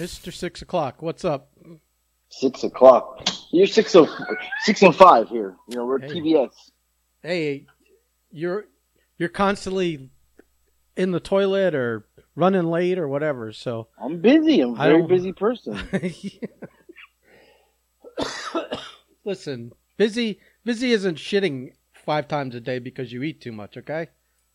Mr. Six O'Clock, what's up? Six o'clock. You're six oh six oh five here. You know we're Hey. TBS. Hey, you're you're constantly in the toilet or running late or whatever. So I'm busy. I'm a very busy person. listen, busy busy isn't shitting five times a day because you eat too much. Okay.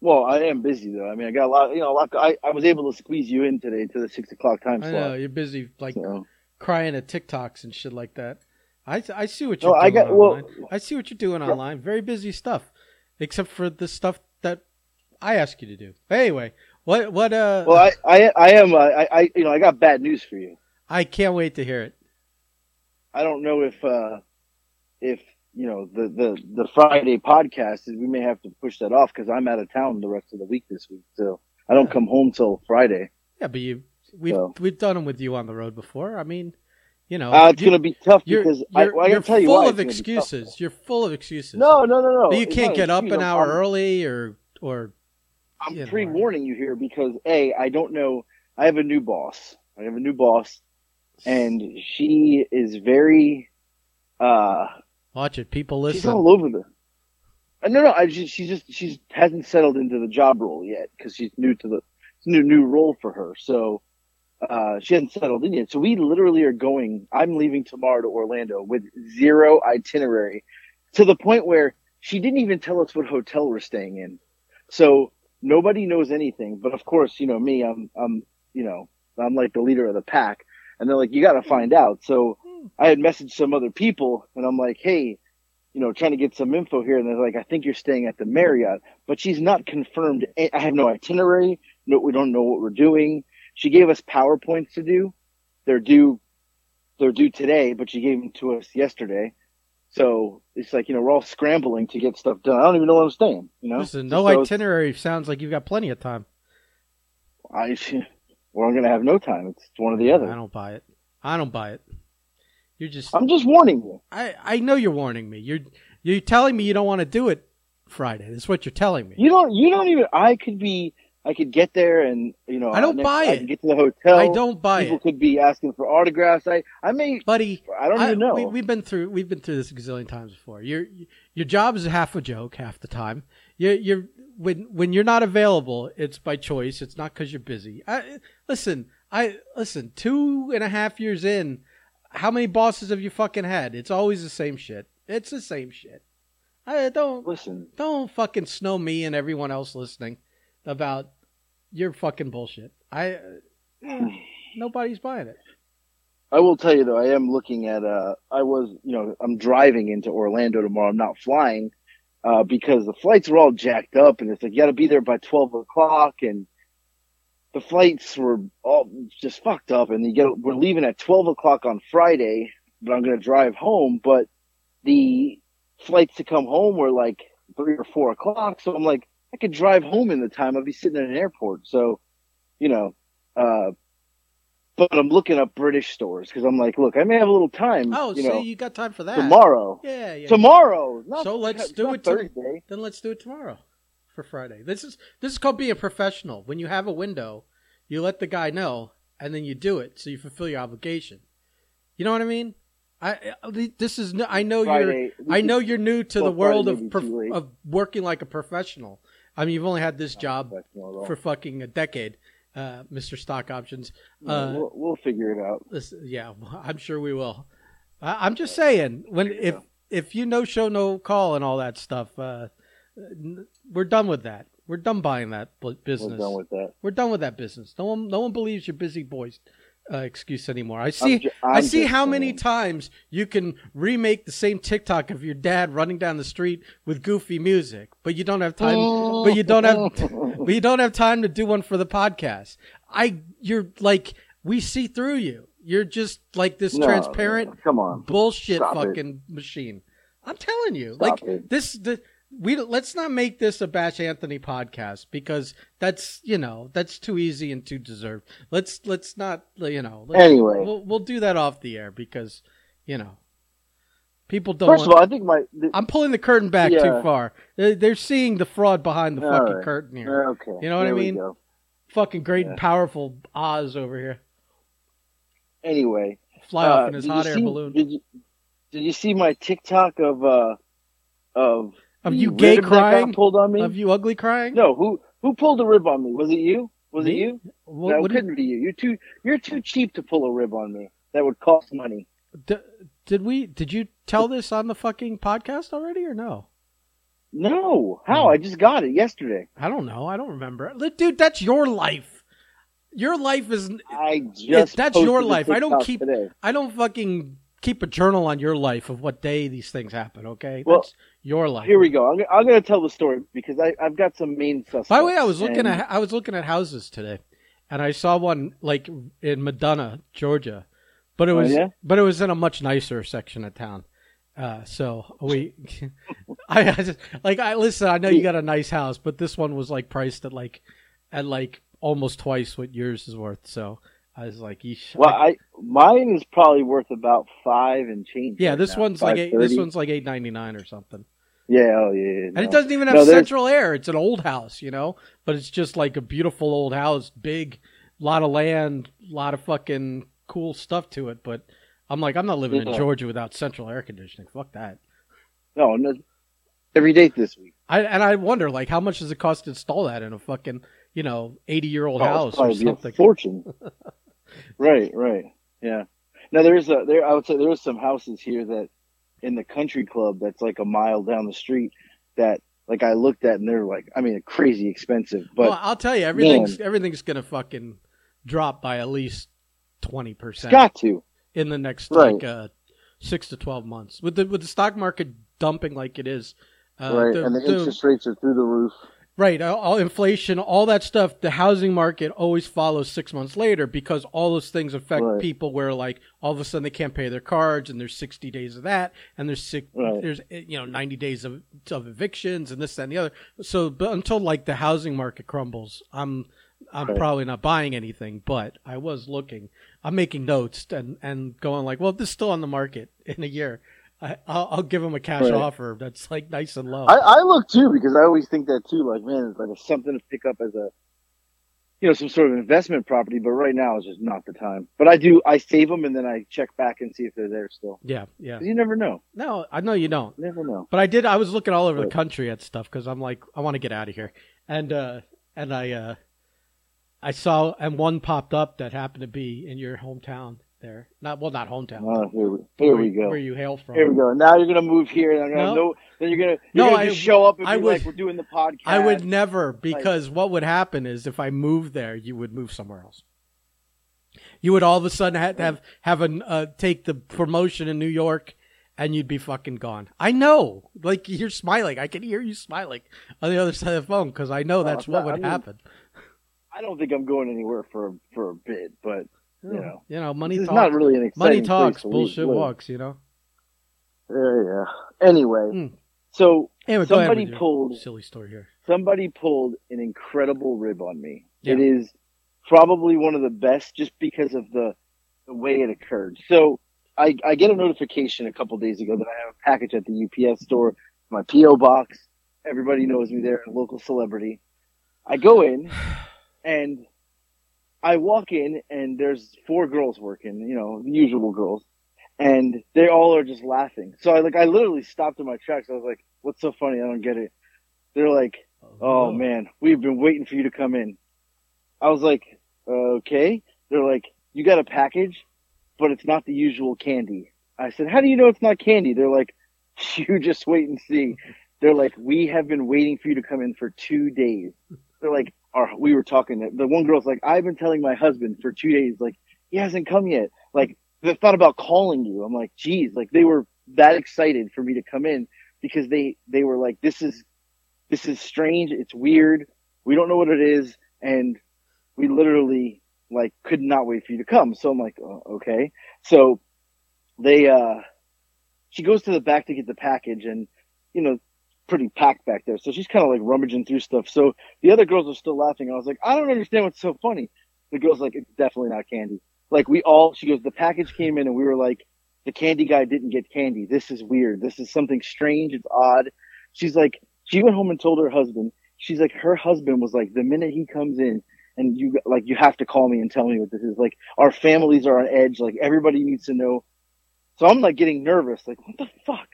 Well, I am busy though. I mean, I got a lot. You know, a lot. I, I was able to squeeze you in today to the six o'clock time I slot. know you're busy like so. crying at TikToks and shit like that. I, I see what you're I doing got- well- online. I see what you're doing Yeah. online. Very busy stuff, except for the stuff that I ask you to do. But anyway, what what uh? Well, I, I, I am. Uh, I, I, you know, I got bad news for you. I can't wait to hear it. I don't know if, uh, if you know the the the Friday podcast. is We may have to push that off because I'm out of town the rest of the week this week. So I don't come home till Friday. Yeah, but you we've So. we've done them with you on the road before. I mean, you know, Uh, it's you, gonna be tough you're because you're, I, well, I you're tell you full why of it's gonna be tough. excuses. You're full of excuses. No, no, no, no. but you It's can't get up an hour early or or I'm you pre-warning you here because a I don't know. I have a new boss. I have a new boss, and she is very. uh watch it. People listen. She's all over the. Uh, no, no. I just, she just she hasn't settled into the job role yet because she's new to the new new role for her. So uh she hasn't settled in yet. So we literally are going. I'm leaving tomorrow to Orlando with zero itinerary, to the point where she didn't even tell us what hotel we're staying in. So nobody knows anything. But of course, you know me. I'm I'm you know I'm like the leader of the pack, and they're like, you got to find out. So I had messaged some other people, and I'm like, hey you know, trying to get some info here. And they're like, I think you're staying at the Marriott, but she's not confirmed. I have no itinerary. No, we don't know what we're doing. She gave us PowerPoints to do. They're due, they're due today, but she gave them to us yesterday. So it's like, you know, we're all scrambling to get stuff done. I don't even know where I'm staying, you know? Listen, no So itinerary sounds like you've got plenty of time. I, well, I'm going to have no time. It's one or the other. I don't buy it. I don't buy it. You're just I'm just warning you. I, I know you're warning me. You're you're telling me you don't want to do it Friday. That's what you're telling me. You don't, you don't even, I could be, I could get there and, you know, I don't buy I it. get to the hotel. I don't buy People it, could be asking for autographs. I, I may, buddy. I don't even know. We, we've been through we've been through this a gazillion times before. Your your job is half a joke half the time. You're, you're when when you're not available, it's by choice. It's not because you're busy. I, listen, I listen. Two and a half years in, how many bosses have you fucking had? It's always the same shit. It's the same shit. I don't Listen, don't fucking snow me and everyone else listening about your fucking bullshit. I nobody's buying it. I will tell you though, I am looking at. Uh, I was, you know, I'm driving into Orlando tomorrow. I'm not flying uh, because the flights are all jacked up, and it's like you got to be there by twelve o'clock, and the flights were all just fucked up. And you get, we're leaving at twelve o'clock on Friday, but I'm going to drive home. But the flights to come home were like three or four o'clock, so I'm like, I could drive home in the time. I'd be sitting in an airport, so you know. Uh, but I'm looking up British stores because I'm like, look, I may have a little time. Oh, you so know, you got time for that? tomorrow. Yeah, yeah. Tomorrow. Not, So let's do not it Thursday. Then let's do it tomorrow for Friday. This is this is called being a professional. When you have a window, you let the guy know, and then you do it, so you fulfill your obligation. You know what I mean? I this is I know you're I know you're new to well, the world Friday of prof- of working like a professional. I mean, you've only had this job professional at all. for fucking a decade, uh, Mister Stock Options. Uh, we'll, we'll figure it out. this, yeah, I'm sure we will. I, I'm just saying when if if you no show no call and all that stuff, uh, we're done with that. We're done buying that bu- We're business. done with that. We're done with that business. No one no one believes your busy boys uh, excuse anymore. I see ju- I see how many saying. times you can remake the same TikTok of your dad running down the street with goofy music, but you don't have time. but you don't have but you don't have time to do one for the podcast. I you're like we see through you. You're just like this No, transparent no, come on. bullshit Stop it. fucking machine. I'm telling you, Stop like it. this. The, we let's not make this a Bash Anthony podcast because that's you know that's too easy and too deserved. Let's let's not you know. Let's, Anyway. we'll we'll do that off the air because you know people don't. First of all, I think my. The, I'm pulling the curtain back too far. They're, they're seeing the fraud behind the All fucking right. curtain here. okay. You know what I there we mean? Fucking great and powerful Oz over here. Anyway, Fly off uh, in his hot air see- balloon. Did you, did you see my TikTok of uh of Of the you gay rib that got crying? pulled on me? Of you ugly crying? No, who who pulled a rib on me? Was it you? Was it you? What, no, what it couldn't be you. You're too you're too cheap to pull a rib on me. That would cost money. d- did we? Did you tell this on the fucking podcast already or no? No, how? Hmm. I just got it yesterday. I don't know. I don't remember. Dude, that's your life. Your life is. I just that's your life. I don't keep- today. I don't fucking keep a journal on your life of what day these things happen. Okay, Well, that's your life. Here we go. I'm, I'm going to tell the story because I, I've got some main suspects. By the way, I was looking and- at I was looking at houses today, and I saw one like in Medina, Georgia, but it Oh, was yeah? but it was in a much nicer section of town. Uh, so we, I, I just like I listen. I know you got a nice house, but this one was like priced at like at like almost twice what yours is worth. So I was like, Eesh. Well, I- mine is probably worth about five and change. yeah, right this now, one's like eight, this one's like eight ninety nine or something. Yeah, oh yeah, yeah, And no. it doesn't even have No, central air. It's an old house, you know, but it's just like a beautiful old house, big, lot of land, lot of fucking cool stuff to it. But I'm like, I'm not living in Georgia without central air conditioning. Fuck that. No, no, every date this week. I and I wonder like how much does it cost to install that in a fucking you know 80 year old Oh, house or probably be a something? fortune. right, right, yeah. Now there's a there. I would say there's some houses here that in the country club that's like a mile down the street that like I looked at and they're like I mean crazy expensive, but well, I'll tell you, everything's everything's gonna fucking drop by at least 20 it's percent got to. in the next Right. like uh, six to 12 months with the with the stock market dumping like it is. Uh, right, the- and the, the- interest rates are through the roof. Right, all, inflation, all that stuff. The housing market always follows six months later because all those things affect Right. people. Where like all of a sudden they can't pay their cards, and there's sixty days of that, and there's six, Right. there's eh, you know ninety days of of evictions and this that, and the other. So, but until like the housing market crumbles, I'm I'm Right. probably not buying anything. But I was looking, I'm making notes and and going like, well, this is still on the market in a year. I, I'll, I'll give them a cash Right. offer that's like nice and low. I, I look too because I always think that too. Like, man, it's like a, something to pick up as a, you know, some sort of investment property. But right now is just not the time. But I do. I save them and then I check back and see if they're there still. yeah, yeah You never know. No, I know you don't. Never know. But I did. I was looking all over the country at stuff because I'm like, I want to get out of here, and uh, and I uh, I saw and one popped up that happened to be in your hometown there. Not well, not hometown. Oh, here we, here where, we go. Where you hail from? Here we go. Now you're gonna move here, and I'm gonna No. know. Then you're gonna No, you're gonna I- just show up and I be would- like, "We're doing the podcast." I would never because what would happen is if I moved there, you would move somewhere else. You would all of a sudden have have have an uh, take the promotion in New York, and you'd be fucking gone. I know, like you're smiling. I can hear you smiling on the other side of the phone because I know that's it's what would I mean, happen. I don't think I'm going anywhere for for a bit, but you know, you know, money it's talks. not really an exciting money talks, bullshit live. walks. You know. Yeah, yeah. Anyway, Hmm. so Anyway, Somebody pulled- silly story here. somebody pulled an incredible rib on me. Yeah. It is probably one of the best just because of the the way it occurred. So I, I get a notification a couple days ago that I have a package at the UPS store, my PO box. Everybody knows me there, a local celebrity. I go in and I walk in and there's four girls working, you know, the usual girls. And they all are just laughing. So I like I literally stopped in my tracks. I was like, What's so funny? I don't get it. They're like, Oh, oh man, we've been waiting for you to come in. I was like, okay. They're like, you got a package, but it's not the usual candy. I said, how do you know it's not candy? They're like, you just wait and see. They're like, we have been waiting for you to come in for two days. They're like, or we were talking. The one girl's like, I've been telling my husband for two days, like, he hasn't come yet. Like, they thought about calling you. I'm like, geez, like they were that excited for me to come in because they, they were like, this is, this is strange. It's weird. We don't know what it is. And we literally like could not wait for you to come. So I'm like, oh, okay. So they, uh, she goes to the back to get the package and, you know, pretty packed back there. So she's kind of like rummaging through stuff. So the other girls are still laughing. I was like, I don't understand what's so funny. The girl's like, it's definitely not candy. Like we all, she goes, the package came in and we were like, the candy guy didn't get candy. This is weird. This is something strange. It's odd. She's like, she went home and told her husband. She's like, her husband was like, the minute he comes in, and you like you have to call me and tell me what this is. Like our families are on edge. Like everybody needs to know. So I'm like getting nervous. Like what the fuck?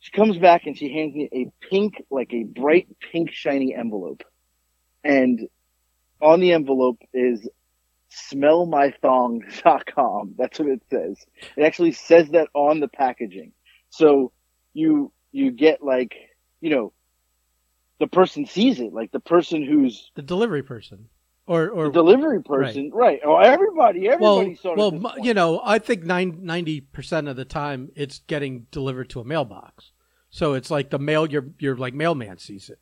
She comes back and she hands me a pink, like a bright pink shiny envelope, and on the envelope is smellmythong.com. That's what it says. It actually says that on the packaging. So you you get like you know the person sees it, like the person who's the delivery person or or the delivery person, right? right. Oh, everybody, everybody well. Well, you know, I think 90 percent of the time it's getting delivered to a mailbox, so it's like the mail your your like mailman sees it.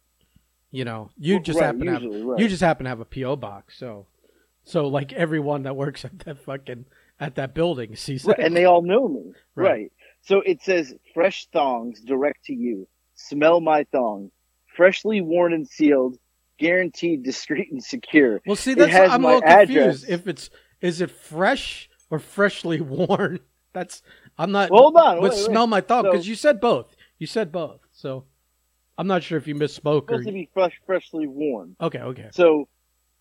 You know, you just right, happen usually, to have right. you just happen to have a PO box, so so like everyone that works at that fucking at that building sees it, and they all know me, right? So it says fresh thongs direct to you. Smell my thong freshly worn and sealed, guaranteed discreet and secure. Well, see, that's I'm a little confused. If it's is it fresh or freshly worn? That's I'm not. Well, hold on, but wait, smell wait. my thumb because so, you said both. You said both, so I'm not sure if you misspoke supposed or. to be fresh, freshly worn. Okay, okay. So,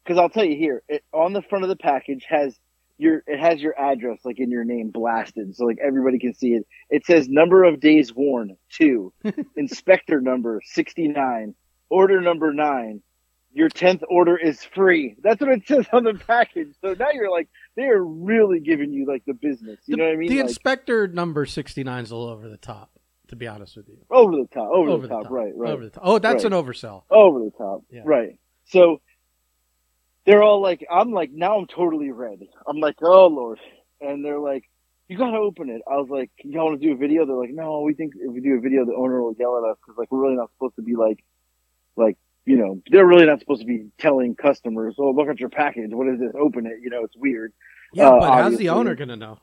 because I'll tell you here, it, on the front of the package has your it has your address like in your name blasted so like everybody can see it it says number of days worn two inspector number 69 order number nine your 10th order is free that's what it says on the package so now you're like they're really giving you like the business you the, know what i mean the like, inspector number 69 is a little over the top to be honest with you over the top over, over the, top, the, top, right right over the top. oh that's right. an oversell over the top yeah. right so they're all like, I'm like, now I'm totally ready. I'm like, oh Lord. And they're like, you gotta open it. I was like, y'all want to do a video? They're like, no, we think if we do a video, the owner will yell at us because like we're really not supposed to be like, like, you know, they're really not supposed to be telling customers, oh, look at your package. What is this? Open it. You know, it's weird. Yeah, uh, but how's obviously. the owner gonna know?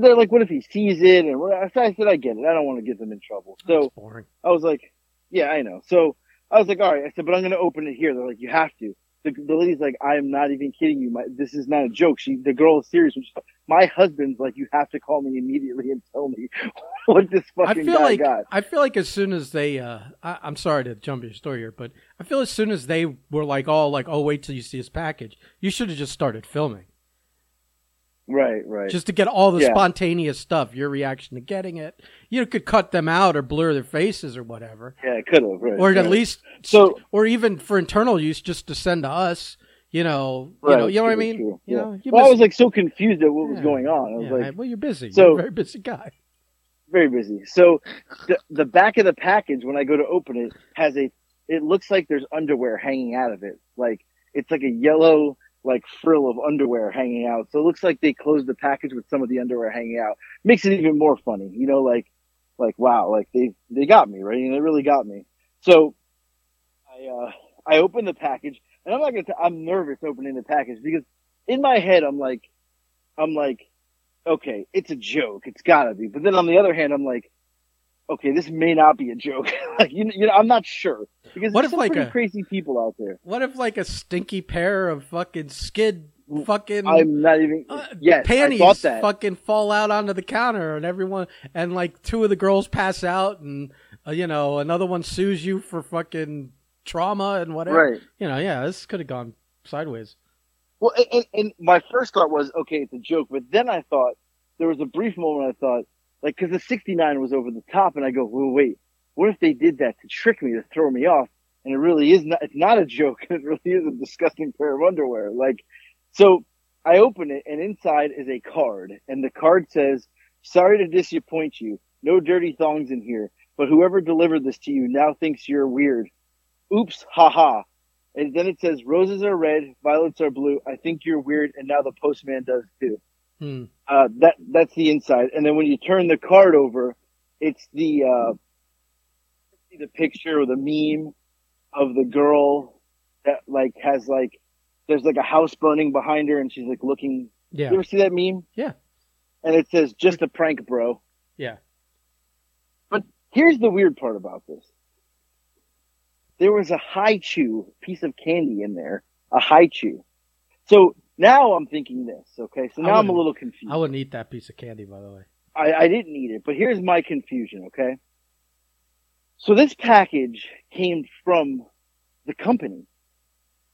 They're like, what if he sees it? And I said, I get it. I don't want to get them in trouble. So boring. I was like, yeah, I know. So I was like, all right. I said, but I'm going to open it here. They're like, you have to the, the lady's like, I am not even kidding you. My, this is not a joke. She, the girl is serious. My husband's like, you have to call me immediately and tell me what this fucking I feel guy like, got. I feel like as soon as they, uh, I, am sorry to jump your story here, but I feel as soon as they were like, oh, like, oh, wait till you see his package, you should have just started filming. Right, right. Just to get all the yeah. spontaneous stuff, your reaction to getting it. You could cut them out or blur their faces or whatever. Yeah, it could have. Right, or at least, so, or even for internal use, just to send to us. You know, right, you know, you know true, what I mean. True. You yeah. know, well, I was like so confused at what was going on. I was yeah, like, well, you're busy. So you're a very busy guy. Very busy. So the the back of the package when I go to open it has a. It looks like there's underwear hanging out of it. Like it's like a yellow like frill of underwear hanging out. So it looks like they closed the package with some of the underwear hanging out. Makes it even more funny, you know, like, like wow, like they, they got me, right? And they really got me. So I, uh, I opened the package and I'm not gonna, t- I'm nervous opening the package because in my head, I'm like, I'm like, okay, it's a joke. It's gotta be. But then on the other hand, I'm like, okay, this may not be a joke. like, you, you know, I'm not sure because what if like a, crazy people out there. What if like a stinky pair of fucking skid fucking I'm not even uh, yes, panties fucking fall out onto the counter and everyone and like two of the girls pass out and uh, you know another one sues you for fucking trauma and whatever. Right. You know, yeah, this could have gone sideways. Well, and, and my first thought was okay, it's a joke, but then I thought there was a brief moment I thought like, cause the 69 was over the top and I go, well, wait, what if they did that to trick me, to throw me off? And it really is not, it's not a joke. It really is a disgusting pair of underwear. Like, so I open it and inside is a card and the card says, sorry to disappoint you. No dirty thongs in here, but whoever delivered this to you now thinks you're weird. Oops, haha. And then it says, roses are red, violets are blue. I think you're weird. And now the postman does too. Hmm. Uh, that that's the inside, and then when you turn the card over, it's the uh, the picture or the meme of the girl that like has like there's like a house burning behind her, and she's like looking. Yeah. You ever see that meme? Yeah. And it says just a prank, bro. Yeah. But here's the weird part about this. There was a Hi-Chew piece of candy in there, a Hi-Chew. So now I'm thinking this, okay? So now I'm a little confused. I wouldn't eat that piece of candy, by the way. I, I didn't eat it, but here's my confusion, okay? So this package came from the company.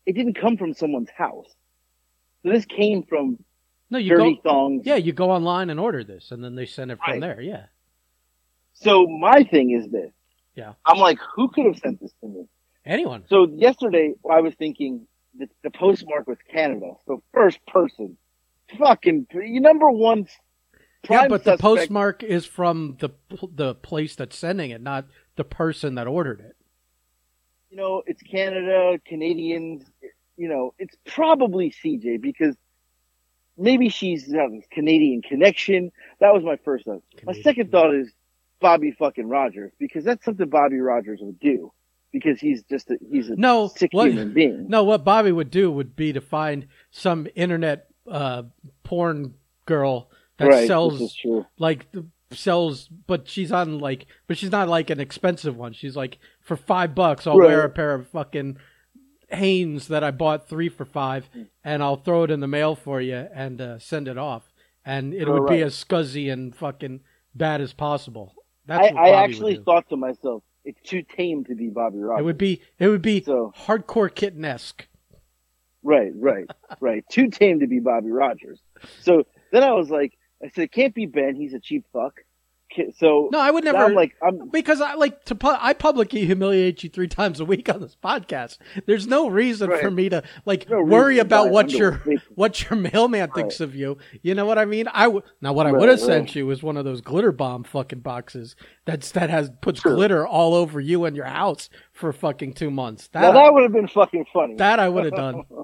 it didn't come from someone's house. So this came from No, you Dirty go. Thongs. Yeah, you go online and order this, and then they send it from Right. there. Yeah. So my thing is this. Yeah. I'm like, who could have sent this to me? Anyone. So yesterday I was thinking that the postmark was Canada. So first person, fucking you number one. Yeah, but the postmark is from the the place that's sending it, not the person that ordered it. you know, it's Canada, Canadians, you know, it's probably CJ because maybe she's this Canadian connection. That was my first thought. My second thought is Bobby fucking Rogers because that's something Bobby Rogers would do because he's just a, he's a No, sick what- human being. No, what Bobby would do would be to find some internet uh, porn girl that right, sells this is true. like the- sells, but she's on like, but she's not like an expensive one. She's like for five bucks, I'll wear a pair of fucking Hanes that I bought three for five, and I'll throw it in the mail for you and uh, send it off, and it would be as scuzzy and fucking bad as possible. That's I, I actually thought to myself, it's too tame to be Bobby Rogers. it would be it would be So- hardcore kitten esque. Right, right, right. Too tame to be Bobby Rogers. So then I was like, I said, it can't be Ben. He's a cheap fuck. So No, I would never. I'm like, I'm because I like to. pu- I publicly humiliate you three times a week on this podcast. There's no reason Right. for me to like No worry about what your what your mailman thinks of you. You know what I mean? I w- now what I Right, would have right. sent you is one of those glitter bomb fucking boxes that's that has puts Sure. glitter all over you and your house for fucking two months. That now that would have been fucking funny. that I would have done.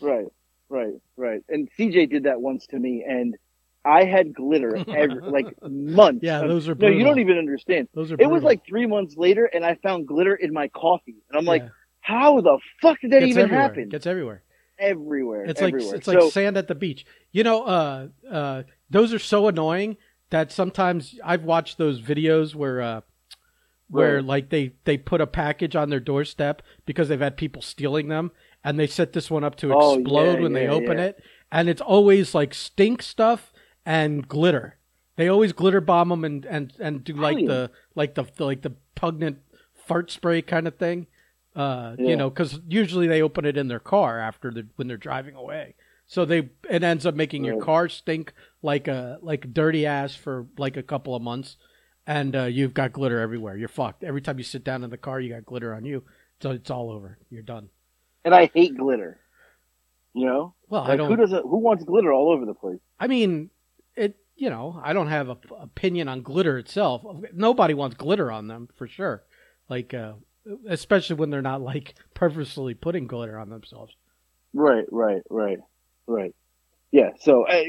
Right, right, right. And CJ did that once to me, and I had glitter every like months. Yeah, those are no. You don't even understand. Those are. It was like three months later, and I found glitter in my coffee, and I'm like, Yeah. how the fuck did that Gets even everywhere. happen? Gets everywhere. everywhere. It's like everywhere. it's like so, sand at the beach. You know, uh, uh, those are so annoying that sometimes I've watched those videos where, uh, where Right. like they they put a package on their doorstep because they've had people stealing them, and they set this one up to Oh, explode yeah, when they open yeah. it, and it's always like stink stuff and glitter. They always glitter bomb them and and and do like the like the, the like the pungent fart spray kind of thing. Uh, you know, because usually they open it in their car after the when they're driving away. So they it ends up making your car stink like a like dirty ass for like a couple of months, and uh, you've got glitter everywhere. You're fucked. Every time you sit down in the car, you got glitter on you. So it's all over. You're done. and I hate glitter. You know, Well, I don't. who doesn't? Who wants glitter all over the place? I mean. You know, I don't have a p- opinion on glitter itself. Nobody wants glitter on them for sure. Like, uh, especially when they're not like purposely putting glitter on themselves. Right, right, right, right. Yeah. So uh,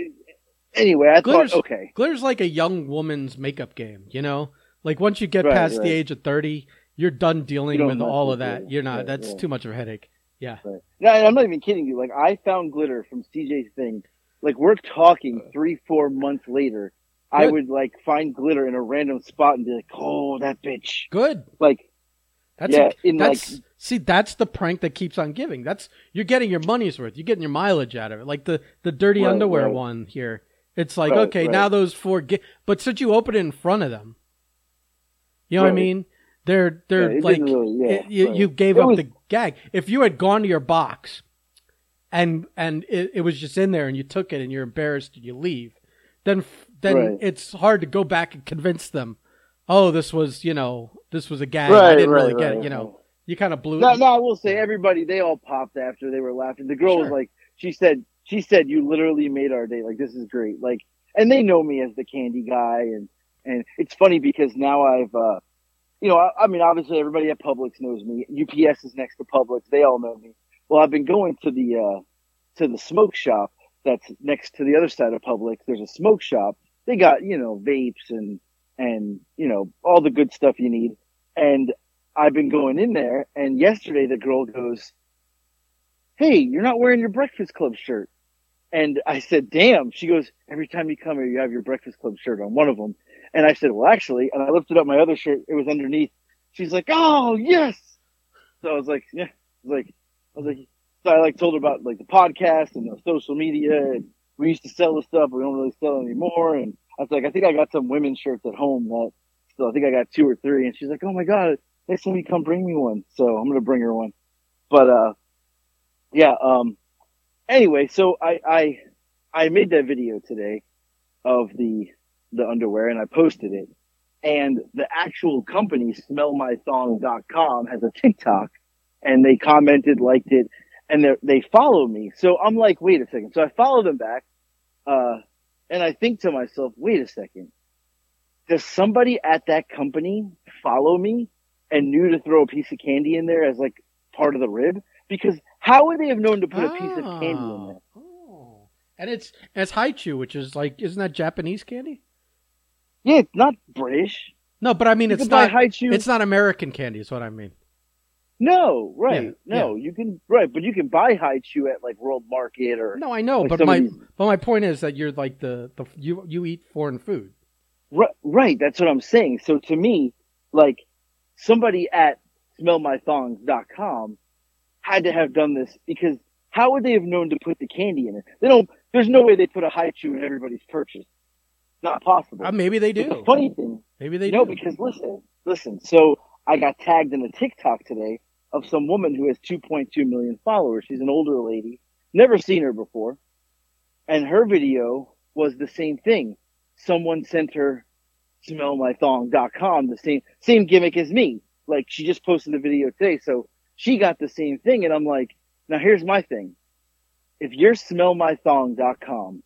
anyway, I Glitter's- thought, okay, Glitter's like a young woman's makeup game. You know, like once you get Right, past right. the age of thirty, you're done dealing You with all of that. it. You're not. Right, that's too much of a headache. Yeah. right. No, I'm not even kidding you. Like I found glitter from CJ's thing. Like we're talking uh. three, four months later. I would like find glitter in a random spot and be like, "Oh, that bitch!" Good. Like, That's yeah, a- in that's like, see that's the prank that keeps on giving. That's you're getting your money's worth. You're getting your mileage out of it. Like the the dirty Right, underwear right. one here. It's like Right, okay, now those four. Get, but since you open it in front of them, you know what I mean? They're they're Yeah, like really- yeah, it- you, you gave It up was- the gag. If you had gone to your box, and and it, it was just in there, and you took it, and you're embarrassed, and you leave, then then Right. it's hard to go back and convince them. Oh, this was you know this was a gag. I didn't right, really get right, it. You know, you kind of blew. no, no, I will say everybody they all popped after they were laughing. The girl was like, she said, she said, "You literally made our day. Like this is great." Like, and they know me as the candy guy, and and it's funny because now I've, uh, you know, I, I mean, obviously everybody at Publix knows me. UPS is next to Publix; they all know me. Well, I've been going to the uh, to the smoke shop that's next to the other side of Publix. There's a smoke shop. They got you know vapes and and you know all the good stuff you need. And I've been going in there, and yesterday the girl goes, "Hey, you're not wearing your Breakfast Club shirt." And I said, "Damn." She goes, "Every time you come here, you have your Breakfast Club shirt on one of them." And I said, "Well, actually," and I lifted up my other shirt. It was underneath. She's like, "Oh, yes." So I was like, "Yeah." I was like, I was like, so I like told her about like the podcast and the social media, and we used to sell the stuff, we don't really sell anymore. And I was like, I think I got some women's shirts at home that, so I think I got two or three. And she's like, "Oh my god, next time you come, bring me one." So I'm gonna bring her one. But uh, Yeah. Um. Anyway, so I I I made that video today of the the underwear and I posted it. And the actual company, smellmythong.com, has a TikTok and they commented, liked it, and they they follow me. So I'm like, wait a second. So I follow them back, uh, and I think to myself, wait a second. Does somebody at that company follow me and knew to throw a piece of candy in there as like part of the rib? Because how would they have known to put a piece of candy in there? Oh. And it's and it's Hi-Chew, which is like isn't that Japanese candy? Yeah, it's not British. No, but I mean You it's not Hi-Chew. it's not American candy, is what I mean. No, right. Yeah, no, you can right, but you can buy Hi-Chew at like World Market or No, I know, Like but my these- but my point is that you're like the, the you you eat foreign food. right, right. That's what I'm saying. So to me, like somebody at smellmythongs.com had to have done this because how would they have known to put the candy in it? They don't. There's no way they put a Hi-Chew in everybody's purchase. Not possible. Uh, maybe they But do. the funny thing, Maybe they no, do. because listen, listen. So I got tagged in a TikTok today of some woman who has 2.2 million followers. She's an older lady, never seen her before, and her video was the same thing. Someone sent her smellmythong.com, the same same gimmick as me. Like she just posted the video today, so she got the same thing, and I'm like, now here's my thing. If you're smellmythong.com,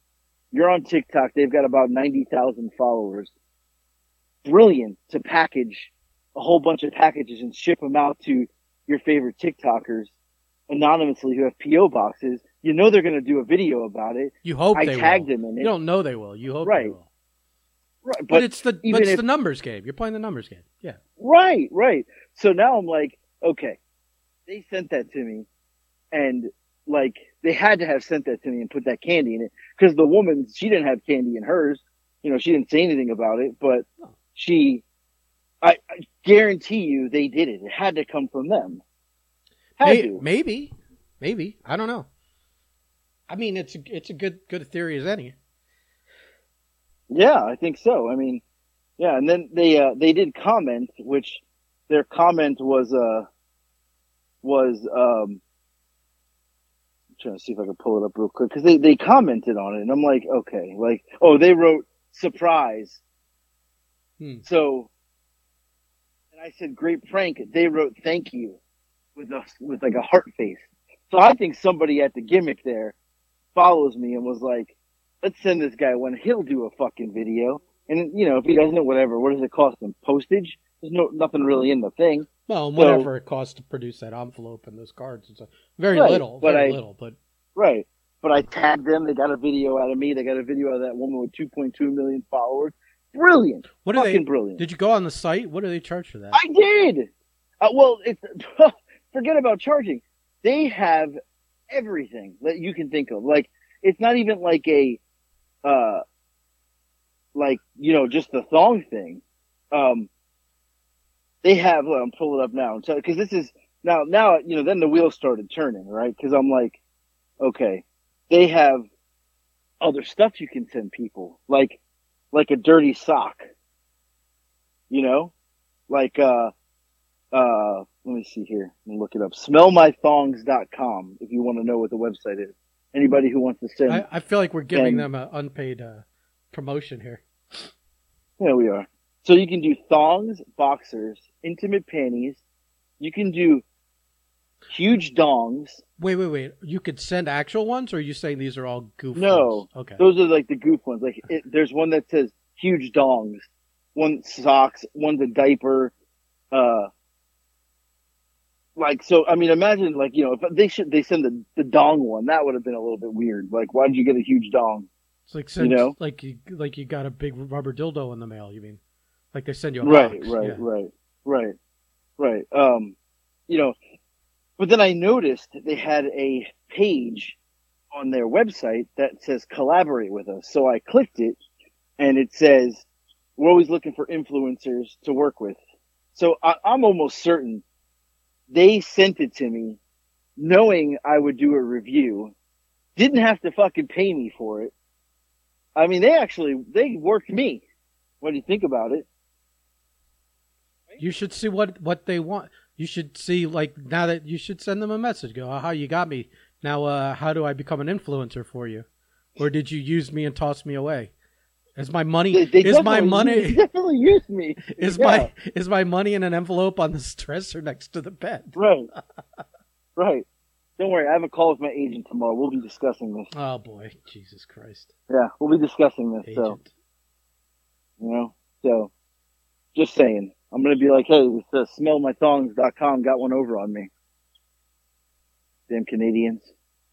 you're on TikTok. They've got about 90,000 followers brilliant to package a whole bunch of packages and ship them out to your favorite TikTokers anonymously who have PO boxes. You know they're going to do a video about it. You hope I they tagged will. them in You don't know they will. You hope Right. they will. Right, But, but, it's the but it's if- the numbers game. You're playing the numbers game. Yeah. right, right. So now I'm like, okay, they sent that to me, and like they had to have sent that to me and put that candy in it because the woman she didn't have candy in hers. You know, she didn't say anything about it, but she, I, I guarantee you, they did it. It had to come from them. Had May- to. maybe, maybe I don't know. I mean, it's a, it's a good good theory as any. Yeah, I think so. I mean, yeah, and then they uh, they did comment, which their comment was uh was um I'm trying to see if I can pull it up real quick because they they commented on it, and I'm like, okay, like oh they wrote surprise, Hmm. so I said great prank. They wrote thank you with a with like a heart face. So I think somebody at the gimmick there follows me and was like, let's send this guy one. He'll do a fucking video. And you know, if he doesn't, whatever. What does it cost him? Postage? There's no nothing really in the thing. Well, and So- whatever it costs to produce that envelope and those cards, it's a very Right, little, but very I- little. But Right. But I tagged them. They got a video out of me. They got a video of that woman with 2.2 million followers. Brilliant. what do fucking they? brilliant. Did you go on the site? What do they charge for that? I did. Uh, well, it's forget about charging. They have everything that you can think of. Like it's not even like a, uh, like you know, just the thong thing. Um, they have. Well, I'm pulling it up now, so because this is now now you know then the wheels started turning, right? Because I'm like, okay, they have other stuff you can send people, like like a dirty sock. You know, like uh uh let me see here. Let me look it up. smellmythongs.com if you want to know what the website is. Anybody who wants to send I, I feel like we're giving And- them an unpaid uh, promotion here. there we are. So you can do thongs boxers intimate panties. You can do huge dongs Wait, wait, wait. You could send actual ones, or are you saying these are all goof? No. ones? Okay. those are like the goof ones like it, there's one that says huge dongs one socks one's a diaper uh like so i mean imagine like you know if they should they send the the dong one that would have been a little bit weird like why did you get a huge dong It's like send, know? like you like you got a big rubber dildo in the mail. You mean like they send you a right box. right Yeah. right right right um you know but then i noticed they had a page on their website that says collaborate with us. So i clicked it and it says we're always looking for influencers to work with. So I, i'm almost certain they sent it to me knowing i would do a review. Didn't have to fucking pay me for it. I mean they actually they worked me. When you think about it? You should see what what they want. You should see like now that you should send them a message. Go, how you got me Now, uh, how do I become an influencer for you? Or did you use me and toss me away? Is my money They, they is my money definitely used me. is Yeah. my is my money in an envelope on the dresser next to the bed? right, right. Don't worry, I have a call with my agent tomorrow. We'll be discussing this. Oh boy, Jesus Christ, Yeah, we'll be discussing this. So you know, so just saying, I'm gonna be like, hey, this uh, smellmythongs.com got one over on me. Damn Canadians.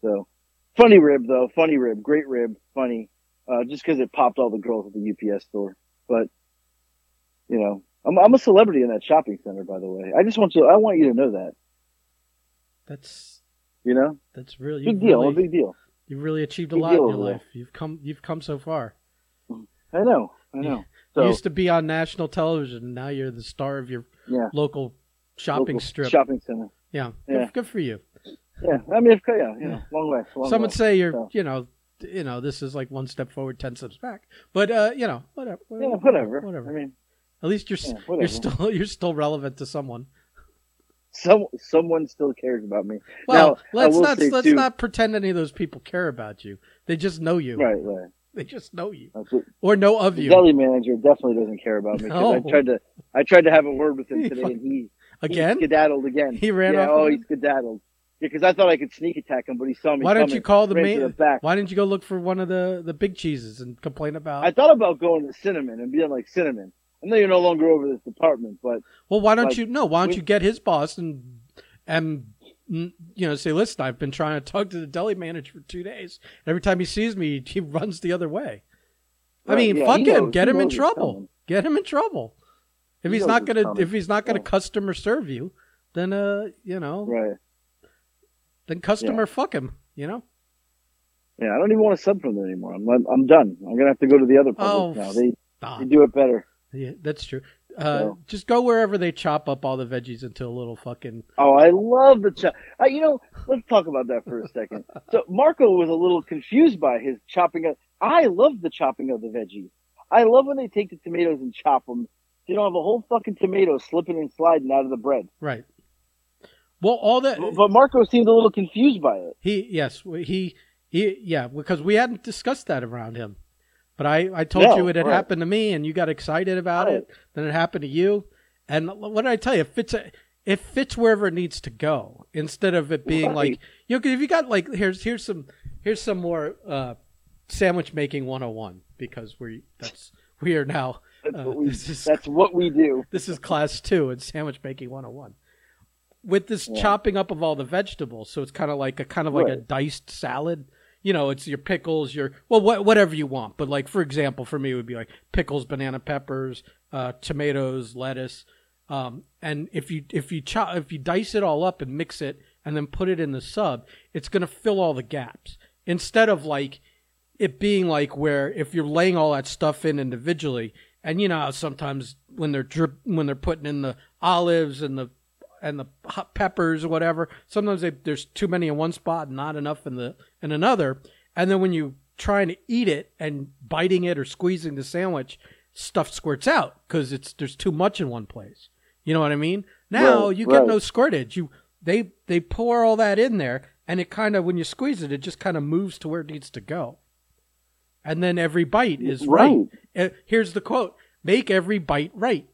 So funny rib though, funny rib, great rib, funny. Uh, just because it popped all the girls at the UPS store, but you know, I'm I'm a celebrity in that shopping center. By the way, I just want you, I want you to know that. That's You know, that's really big deal, a big deal. you've really achieved a big lot in your there. life. You've come you've come so far. I know, I know. So used to be on national television. Now you're the star of your yeah, local shopping local strip. shopping center. yeah, Yeah. Good, good for you. Yeah, I mean, yeah, you know, long way. Long Some way. would say you're, So- you know, you know, this is like one step forward, ten steps back. But uh, you know, whatever. yeah, whatever. Whatever. I mean, At least you're yeah, you're still you're still relevant to someone. some someone still cares about me. Well, Now, let's not let's too- not pretend any of those people care about you. They just know you. Right, right. They just know you or know of you. The you. deli manager definitely doesn't care about me. No. I tried to, I tried to have a word with him today, and he Again, he skedaddled again. He ran yeah, off Oh, he skedaddled. Yeah, because I thought I could sneak attack him, but he saw me. why don't you call the main? Why didn't you go look for one of the the big cheeses and complain about? I thought about going to Cinnamon and being like Cinnamon. I know you're no longer over this department, but well, why don't like, you? No, why don't we- you get his boss and and you know say, listen, I've been trying to talk to the deli manager for two days. Every time he sees me, he runs the other way. I mean, yeah, fuck him. knows- Get him in trouble. coming. Get him in trouble. If He he's not gonna coming. if he's not gonna Yeah. customer serve you, then uh you know right. then customer fuck him. You know. Yeah, I don't even want to sub from them anymore. I'm I'm, done. I'm gonna have to go to the other Oh, now. They Stop. they do it better. Yeah, that's true. Uh, So- Just go wherever they chop up all the veggies into a little fucking. Oh, I love the chop. Uh, you know, let's talk about that for a second. So Marco was a little confused by his chopping of. I love the chopping of the veggies. I love when they take the tomatoes and chop them. You don't have a whole fucking tomato slipping and sliding out of the bread. Right. Well, all that But Marco seemed a little confused by it. he yes he he yeah because we hadn't discussed that around him, but I I told No, you it had right. happened to me and you got excited about Right. it. Then it happened to you, and what did I tell you? It fits it fits wherever it needs to go instead of it being Right. like you know 'cause if you got like here's here's some here's some more uh, sandwich making 101 because we that's we are now That's, Uh, what, we, is- that's what we do. this is class two in sandwich making 101 with this Yeah. chopping up of all the vegetables so it's kind of like a kind of like a diced salad you know it's your pickles your well wha- whatever you want. But like for example for me it would be like pickles banana peppers uh, tomatoes lettuce um, and if you if you chop if you dice it all up and mix it and then put it in the sub it's going to fill all the gaps. Instead of like it being like where if you're laying all that stuff in individually, and you know sometimes when they're drip, when they're putting in the olives and the and the hot peppers or whatever, sometimes they, there's too many in one spot and not enough in the in another, and then when you trying to eat it and biting it or squeezing the sandwich, stuff squirts out because it's there's too much in one place. You know what I mean? Now Right, you get right. no squirtage. You they they pour all that in there, and it kind of when you squeeze it, it just kind of moves to where it needs to go. And then every bite is right. Uh, Here's the quote: "Make every bite right."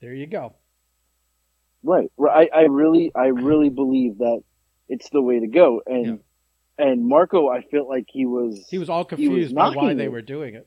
There you go. Right. Right. I, I really, I really believe that it's the way to go. And and Marco, I felt like he was He was all He was confused by why they were doing it.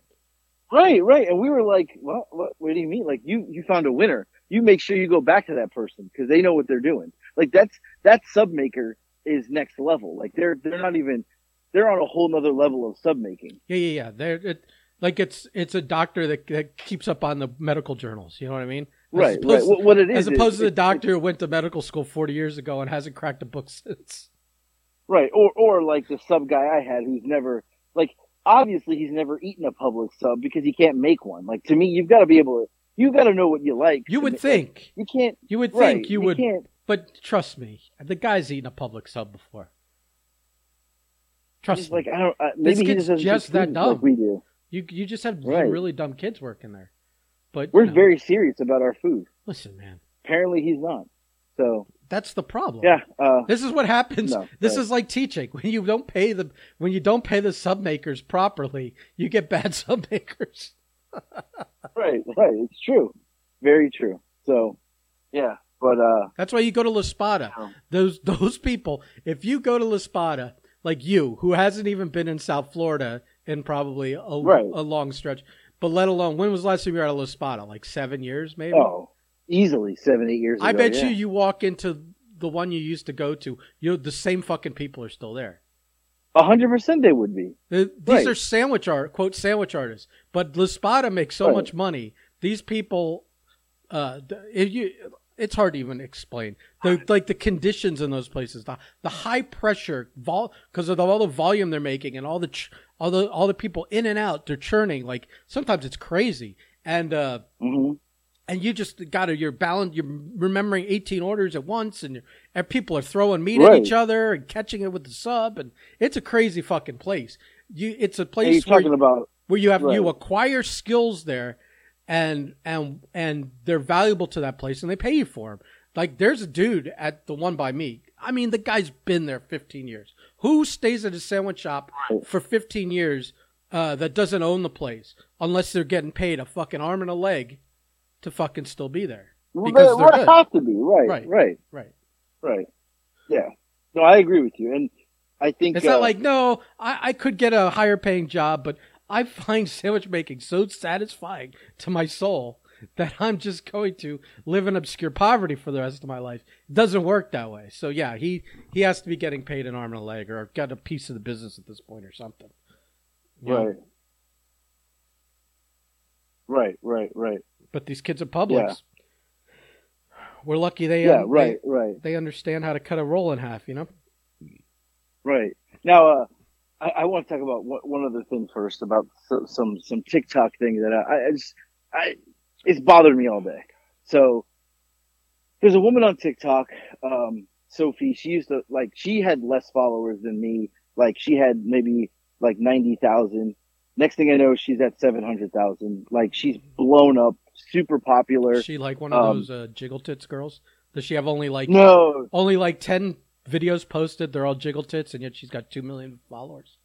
right, right. And we were like, what, what, what do you mean? Like you, you found a winner. You make sure you go back to that person because they know what they're doing. Like that's that sub maker is next level. Like they're they're not even they're on a whole nother level of sub making. Yeah, yeah, yeah. They're it, like it's it's a doctor that, that keeps up on the medical journals. You know what I mean? Right, right. What, what it is As opposed is, to the doctor who went to medical school 40 years ago and hasn't cracked a book since. Right. Or or like the sub guy I had who's never like obviously he's never eaten a Publix sub because he can't make one. Like to me, you've got to be able to You've got to know what you like. You would ma- think. you can't. You would right, think you would. Can't, But trust me, the guy's eaten a Publix sub before. Trust He's me. like I don't. Uh, This maybe he kid's just just that dumb. like we do. you you just have Right. really dumb kids working there. But We're know, very serious about our food. listen, man. Apparently, he's not. So That's the problem. Yeah. Uh, This is what happens. No, this right. is like teaching. When you don't pay the when you don't pay the sub makers properly, you get bad sub makers. right. Right. It's true. Very true. So, yeah. But uh, That's why you go to La Spada. Those those people. If you go to La Spada, like you, who hasn't even been in South Florida in probably a, Right. a long stretch, but let alone when was the last time you were at a La Spada? Like seven years, maybe. oh, easily seven, eight years. I ago, bet yeah. you, you walk into the one you used to go to, you know, the same fucking people are still there. A hundred percent they would be. Uh, These Right. are sandwich art, quote sandwich artists, but La Spada makes so Right. much money. These people, uh, if you, it's hard to even explain the like the conditions in those places, the the high pressure vol because of the, all the volume they're making and all the ch- all the all the people in and out they're churning. Like sometimes it's crazy, and uh, hmm and you just got to you're balanced you're remembering 18 orders at once and, and people are throwing meat at each other and catching it with the sub and it's a crazy fucking place. You it's a place where, talking about where you have you acquire skills there and and and they're valuable to that place and they pay you for them like there's a dude at the one by me. I mean the guy's been there 15 years who stays at a sandwich shop for 15 years uh, that doesn't own the place unless they're getting paid a fucking arm and a leg to fucking still be there? Well, because they they're have to be. Right, Right. right, right. Right, Yeah. No, I agree with you, and I think It's uh, not like no, I, I could get a higher paying job, but I find sandwich making so satisfying to my soul that I'm just going to live in obscure poverty for the rest of my life. It doesn't work that way. So yeah, he he has to be getting paid an arm and a leg, or got a piece of the business at this point, or something. You know? right, right, right, right. But these kids at Publix, we're lucky they Yeah, um, right, right. they, they understand how to cut a roll in half. You know. Right. Now, uh, I, I want to talk about one, one other thing first about some some TikTok thing that I, I just I it's bothered me all day. So there's a woman on TikTok, um, Sophie. She used to like she had less followers than me. Like she had maybe like ninety thousand. Next thing I know, she's at seven hundred thousand. Like she's blown up, super popular. Is she like one of Um, those uh, jiggle tits girls? Does she have only like no, only like 10 videos posted they're all jiggle tits and yet she's got 2 million followers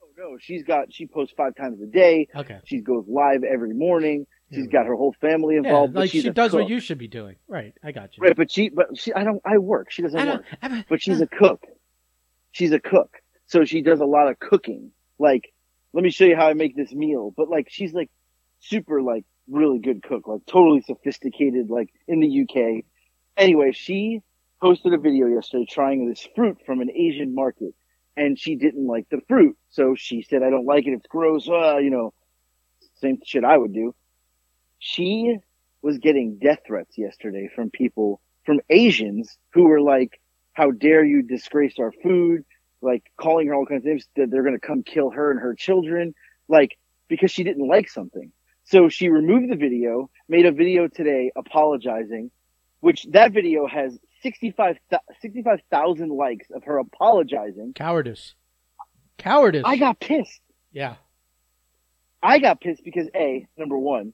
Oh no, she's got she posts five times a day. okay She goes live every morning. She's Yeah. got her whole family yeah, involved. but like she does what you should be doing right i got you Right, but she, but she, I don't, I work. She doesn't work. a- But she's a cook. She's a cook. So she does a lot of cooking. Like, let me show you how I make this meal. But like, she's like super, like, really good cook, like totally sophisticated, like in the UK. Anyway, she posted a video yesterday trying this fruit from an Asian market and she didn't like the fruit. So she said, I don't like it. It's gross. Uh, you know, same shit I would do. She was getting death threats yesterday from people, from Asians who were like, how dare you disgrace our food? Like calling her all kinds of names that they're going to come kill her and her children. Like, because she didn't like something. So she removed the video, made a video today apologizing, which that video has 65 65,000 likes of her apologizing. cowardice cowardice I got pissed. yeah I got pissed because A, number one,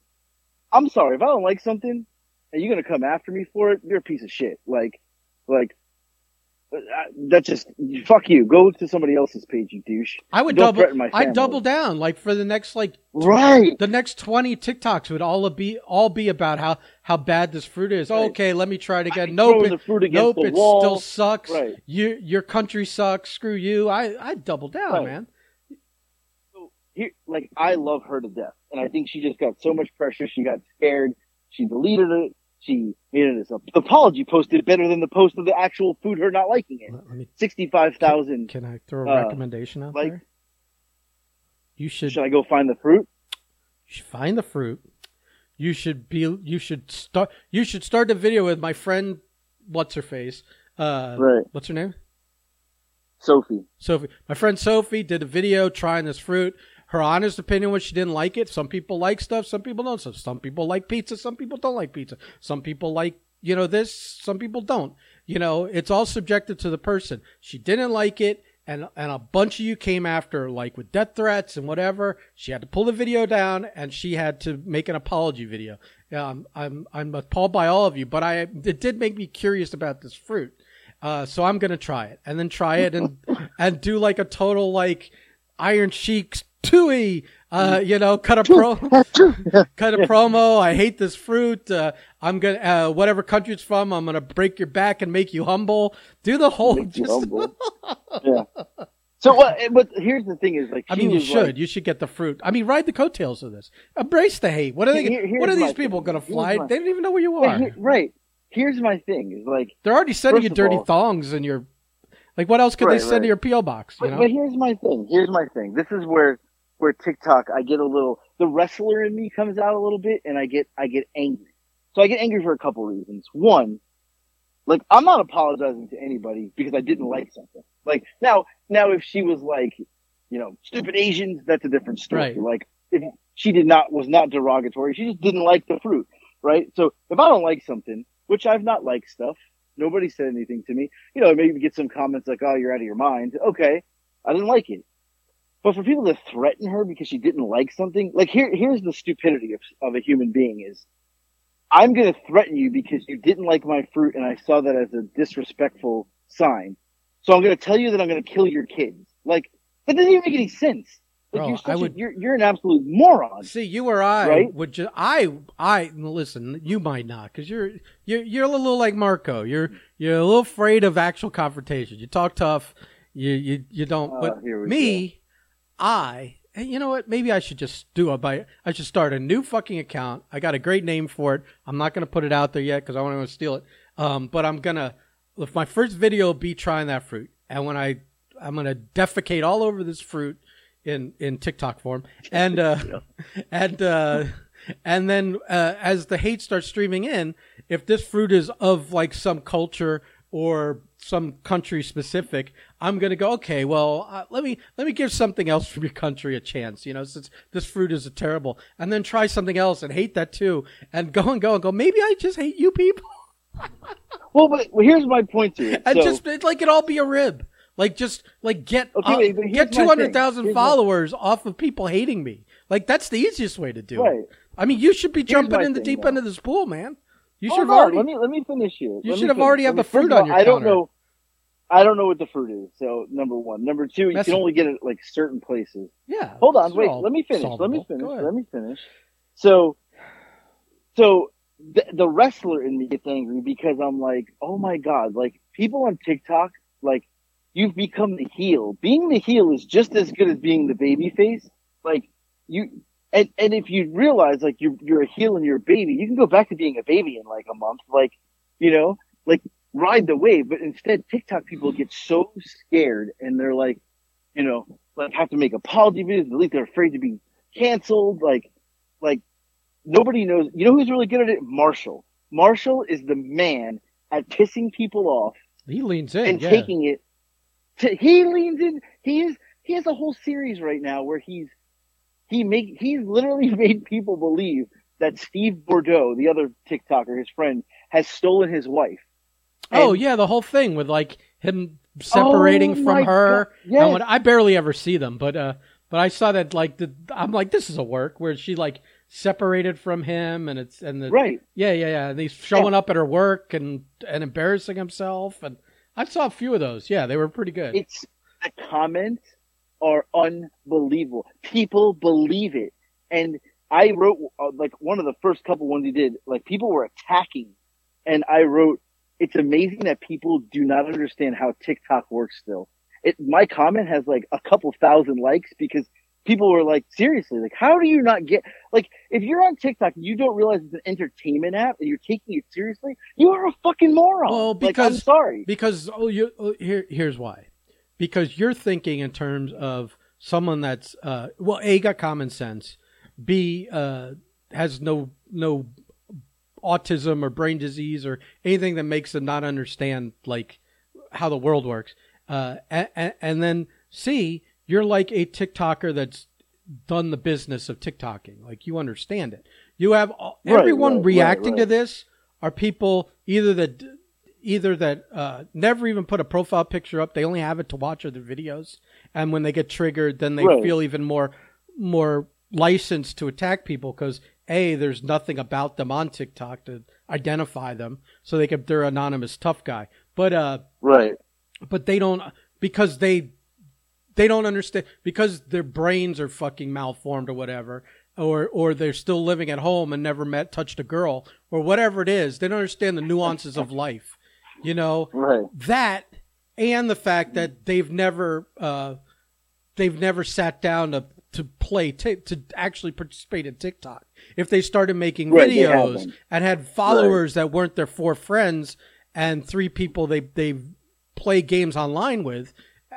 I'm sorry, if I don't like something and you're going to come after me for it, you're a piece of shit. Like, like, that's just, fuck you. Go to somebody else's page, you douche. i would Don't double my i'd double down like for the next like Right. the next 20 tiktoks would all be all be about how how bad this fruit is Right. okay let me try it again nope it, the fruit against nope it wall. still sucks Right. you, your country sucks screw you i i double down Right. man So here, like, I love her to death. And I think she just got so much pressure. She got scared. She deleted it. She made it as a the apology posted better than the post of the actual food, her not liking it. let me 65,000. Can I throw a Uh, recommendation out like- there? You should, Should I go find the fruit? you should find the fruit. You should be. You should start. You should start a video with my friend. What's her face? Uh, Right. What's her name? Sophie. Sophie. My friend Sophie did a video trying this fruit. Her honest opinion was she didn't like it. Some people like stuff. Some people don't. So some people like pizza. Some people don't like pizza. Some people like you know this. Some people don't. You know, it's all subjective to the person. She didn't like it. And, and a bunch of you came after like with death threats and whatever. She had to pull the video down and she had to make an apology video. I'm I'm appalled by all of you, but I it did make me curious about this fruit. Uh, so I'm gonna try it and then try it and and do like a total like Iron Sheik's Tui, uh, you know, cut a pro, cut a promo. I hate this fruit. Uh, I'm gonna uh, whatever country it's from. I'm gonna break your back and make you humble. Do the whole. Just, yeah. So what? But here's the thing: is like I mean, you should. like- you should get the fruit. I mean, ride the coattails of this. Embrace the hate. What are they? Here- what are these people thing. gonna fly? my- They don't even know where you are. here- right. Here's my thing: is like, They're already sending you dirty all- thongs in your. Like, what else could they send right. to your PO box? You but, know. but here's my thing. Here's my thing. This is where where TikTok, I get a little. The wrestler in me comes out a little bit, and I get I get angry. So I get angry for a couple reasons. One, like I'm not apologizing to anybody because I didn't like something. Like now, now if she was like, you know, stupid Asians, that's a different story. Right. Like if she did not was not derogatory, she just didn't like the fruit, right? So if I don't like something, which I've not liked stuff, nobody said anything to me. You know, maybe get some comments like, "Oh, you're out of your mind." Okay, I didn't like it. But for people to threaten her because she didn't like something, like here, here's the stupidity of, of a human being is, I'm going to threaten you because you didn't like my fruit and I saw that as a disrespectful sign. So I'm going to tell you that I'm going to kill your kids. Like, that doesn't even make any sense. Like, Bro, you're, I would- a, you're, you're an absolute moron. See, you or I Right? would just I I listen. You might not because you're you're you're a little like Marco. You're you're a little afraid of actual confrontation. You talk tough. You you you don't. Oh, but me, I. And you know what? Maybe I should just do a by. I should start a new fucking account. I got a great name for it. I'm not gonna put it out there yet because I want to steal it. Um, but I'm gonna. If my first video will be trying that fruit, and when I I'm gonna defecate all over this fruit in in TikTok form, and uh, and uh, and then uh, as the hate starts streaming in, if this fruit is of like some culture or some country specific, I'm gonna go okay. Well, uh, let me let me give something else from your country a chance. You know, since this fruit is a terrible, and then try something else and hate that too, and go and go and go. Maybe I just hate you people, Well, but well, here's my point to it. and So- just it, like it all be a rib. Like just like get Okay, uh, here's get two hundred thousand Here's my- followers off of people hating me. Like that's the easiest way to do Right. it. I mean, you should be jumping in the thing, deep though. end of this pool, man. You oh, should have already. Let me let me finish here. You Let should have finish. already have the fruit on your I don't know. I don't know what the fruit is. So number one, number two, you can only get it like certain places. yeah. Hold on, wait. Let me finish. Let me finish. Let me finish. So, so the, the wrestler in me gets angry because I'm like, oh my god, like people on TikTok, like you've become the heel. Being the heel is just as good as being the baby face. Like you, and and if you realize like you're you're a heel and you're a baby, you can go back to being a baby in like a month. Like, you know, like ride the wave. But instead, TikTok people get so scared and they're like, you know, like have to make apology videos. At least they're afraid to be canceled. Like, like nobody knows. You know who's really good at it? Marshall. Marshall is the man at pissing people off He leans in. and yeah. taking it. To, he leans in. He is. He has a whole series right now where he's he make he's literally made people believe that Steve Bordeaux, the other TikToker, his friend, has stolen his wife. oh yeah, the whole thing with like him separating Oh, from her. Yes. When, I barely ever see them, but uh, but I saw that like the I'm like this is a work where she like separated from him and it's and the Right. yeah yeah yeah and he's showing up at her work and and embarrassing himself and I saw a few of those. Yeah, they were pretty good. It's the comments are unbelievable. People believe it, and I wrote uh, like one of the first couple ones he did. Like people were attacking, and I wrote, "It's amazing that people do not understand how TikTok works." Still, it my comment has like a couple thousand likes because people were like, "Seriously, like how do you not get like if you're on TikTok and you don't realize it's an entertainment app and you're taking it seriously, you are a fucking moron." Well, like, I'm because- sorry. Because oh, you oh, here here's why. Because you're thinking in terms of someone that's uh, well, a got common sense, b uh, has no no autism or brain disease or anything that makes them not understand like how the world works. Uh, and, and then c you're like a TikToker that's done the business of TikToking. Like you understand it. You have all- Right, everyone right, right, reacting to this are people either that either that uh, never even put a profile picture up. They only have it to watch other videos, and when they get triggered, then they Right. feel even more more licensed to attack people because a there's nothing about them on TikTok to identify them, so they could they're anonymous tough guy. But uh, right. But they don't because they they don't understand because their brains are fucking malformed or whatever or or they're still living at home and never met touched a girl or whatever it is they don't understand the nuances of life you know right. that and the fact that they've never uh, they've never sat down to to play t- to actually participate in TikTok. If they started making right, videos and had followers right. that weren't their four friends and three people they they play games online with,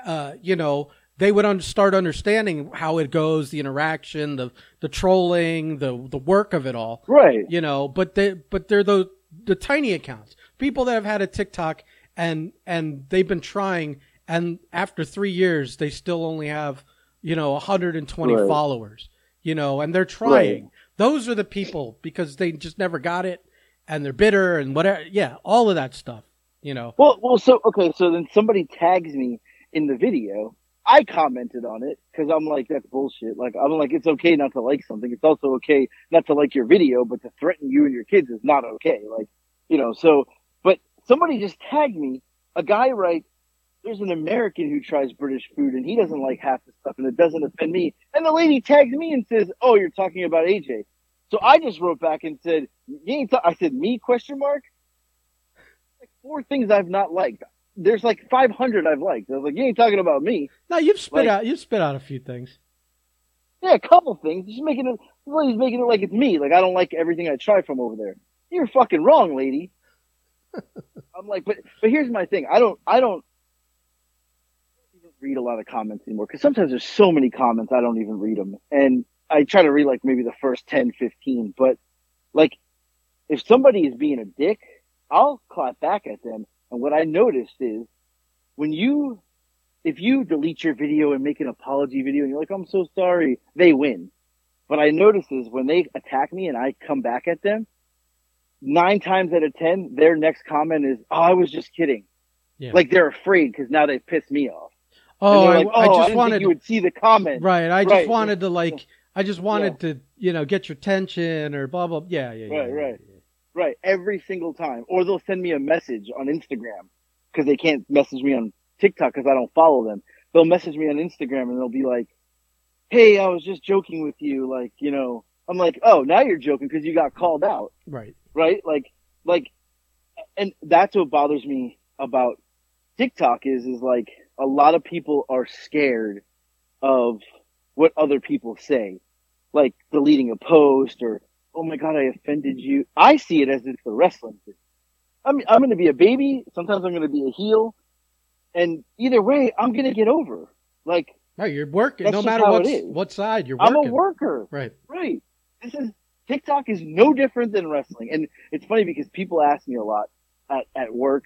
uh, you know, they would un- start understanding how it goes, the interaction, the the trolling, the the work of it all. Right. You know, but they but they're the the tiny accounts. People that have had a TikTok and and they've been trying and after 3 years they still only have, you know, 120 right. followers. You know, and they're trying. Right. Those are the people because they just never got it and they're bitter and whatever. Yeah, all of that stuff, you know. Well, well so okay, so then somebody tags me in the video I commented on it because I'm like, that's bullshit. Like, I'm like, it's okay not to like something. It's also okay not to like your video, but to threaten you and your kids is not okay. Like, you know, so, somebody just tagged me. A guy writes, there's an American who tries British food and he doesn't like half the stuff and it doesn't offend me. And the lady tags me and says, oh, you're talking about AJ. So I just wrote back and said, you ain't ta-. I said, me question mark? Like four things I've not liked there's like 500 I've liked. I was like, you ain't talking about me. No, you've spit like, out you've spit out a few things. Yeah, a couple things. Just making it. He's making it like it's me. Like I don't like everything I try from over there. You're fucking wrong, lady. I'm like, but but here's my thing. I don't I don't read a lot of comments anymore because sometimes there's so many comments I don't even read them, and I try to read like maybe the first 10, 15. But like, if somebody is being a dick, I'll clap back at them and what I noticed is when you, if you delete your video and make an apology video and you're like, I'm so sorry, they win. What I notice is when they attack me and I come back at them, nine times out of 10, their next comment is, Oh, I was just kidding. Yeah. Like they're afraid because now they've pissed me off. Oh, like, I, oh, I, just I wanted you would see the comment. Right. I just right. wanted to like, I just wanted yeah. to, you know, get your attention or blah, blah. Yeah. Yeah. Right. Yeah, right. Right, every single time. Or they'll send me a message on Instagram because they can't message me on TikTok because I don't follow them. They'll message me on Instagram and they'll be like, "Hey, I was just joking with you." Like, you know, I'm like, "Oh, now you're joking because you got called out." Right. Right. Like, like, and that's what bothers me about TikTok is is like a lot of people are scared of what other people say, like deleting a post or oh my god, I offended you. I see it as it's the wrestling thing. I'm I'm going to be a baby. Sometimes I'm going to be a heel, and either way, I'm going to get over. Like, right, you're working. No matter what what side you're. working. I'm a worker. Right. Right. This is TikTok is no different than wrestling, and it's funny because people ask me a lot at at work.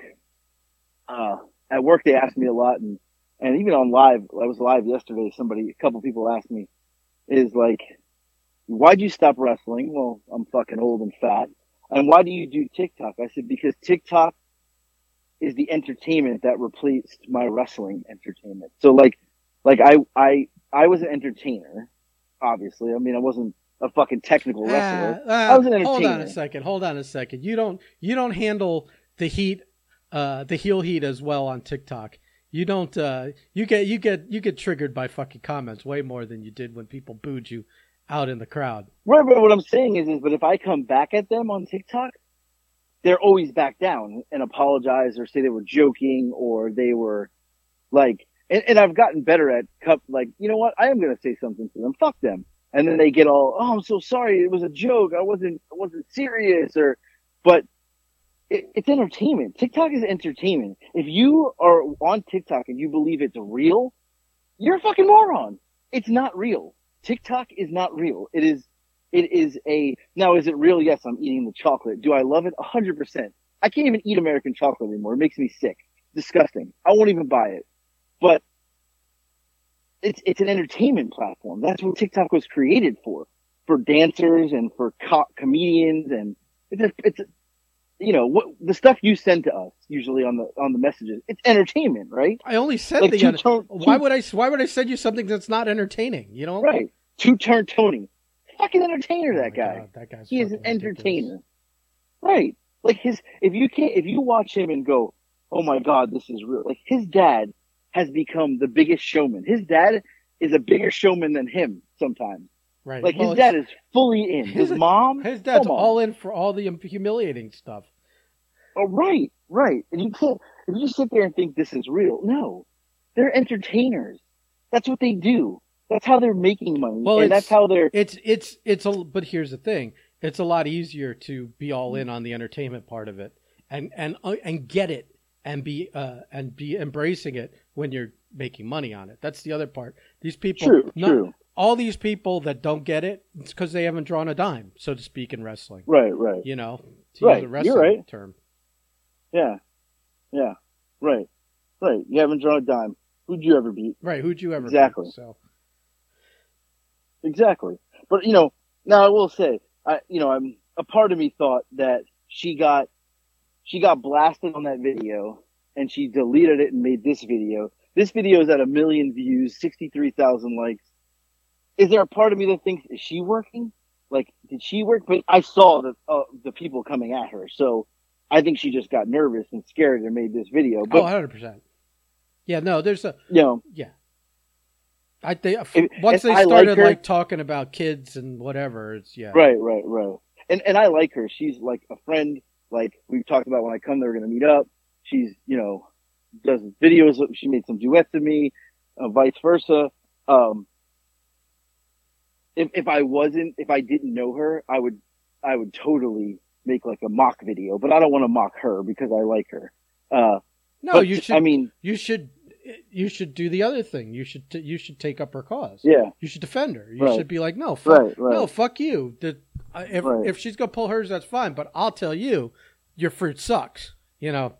Uh, at work they ask me a lot, and and even on live, I was live yesterday. Somebody, a couple people asked me, is like, why'd you stop wrestling? Well, I'm fucking old and fat. And why do you do TikTok? I said, because TikTok is the entertainment that replaced my wrestling entertainment. So like, like I, I, I was an entertainer, obviously. I mean, I wasn't a fucking technical ah, wrestler. Uh, uh, I was an entertainer. Hold on a second. Hold on a second. You don't, you don't handle the heat, uh, the heel heat as well on TikTok. You don't, uh, you get, you get, you get triggered by fucking comments way more than you did when people booed you out in the crowd. Right, but what I'm saying is, is, but if I come back at them on TikTok, they're always back down and apologize or say they were joking or they were like, and, and I've gotten better at cup, like, you know what? I am going to say something to them. Fuck them. And then they get all, oh, I'm so sorry. It was a joke. I wasn't, I wasn't serious or, but it, it's entertainment. TikTok is entertainment. If you are on TikTok and you believe it's real, you're a fucking moron. It's not real. TikTok is not real. It is, it is a, now is it real? Yes, I'm eating the chocolate. Do I love it? A hundred percent. I can't even eat American chocolate anymore. It makes me sick. disgusting. I won't even buy it. But it's, it's an entertainment platform. That's what TikTok was created for, for dancers and for co- comedians. And it's a, it's a, you know what the stuff you send to us usually on the on the messages it's entertainment right i only send like the why would i why would i send you something that's not entertaining you know right two turn tony fucking entertainer. Oh that guy. God, that guy's he is an ridiculous. entertainer. Right. Like his if you can't if you watch him and go, Oh my god, this is real like his dad has become the biggest showman. His dad is a bigger showman than him sometimes. Right. Like Well, his dad is fully in. His His- mom His dad's all in for all the humiliating stuff. Oh right, right. And you can't if you just sit there and think this is real. No. They're entertainers. That's what they do. That's how they're making money. Well, and that's how they're It's it's it's a but here's the thing. It's a lot easier to be all in on the entertainment part of it and and uh, and get it and be uh and be embracing it when you're making money on it. That's the other part. These people true, not- true. all these people that don't get it, it's because they haven't drawn a dime, so to speak, in wrestling. Right, right. You know, to Right, use a wrestling right. term. Yeah. Yeah. Right. Right. You haven't drawn a dime. Who'd you ever beat? Right? Who'd you ever beat? Exactly. So Exactly. But you know, now I will say, I you know, I'm a part of me thought that she got she got blasted on that video and she deleted it and made this video. This video is at a million views, sixty three thousand likes. Is there a part of me that thinks is she working? Like, did she work? But I saw the uh, the people coming at her, so I think she just got nervous and scared and made this video. But oh, 100 percent. Yeah, no, there's a you know, yeah. I think once if they I like started her- like talking about kids and whatever, it's yeah. Right, right, right. And and I like her. She's like a friend. Like we've talked about when I come there, we're gonna meet up. She's you know does videos. She made some duets of me, uh, vice versa. Um, if if I wasn't, if I didn't know her, I would I would totally make like a mock video. But I don't want to mock her because I like her. Uh, No, you should. I mean, you should. You should do the other thing. You should. T- you should take up her cause. yeah, You should defend her. You Right. should be like, no, fuck, right, right. no, fuck you. The, if Right. if she's gonna pull hers, that's fine. But I'll tell you, your fruit sucks. You know.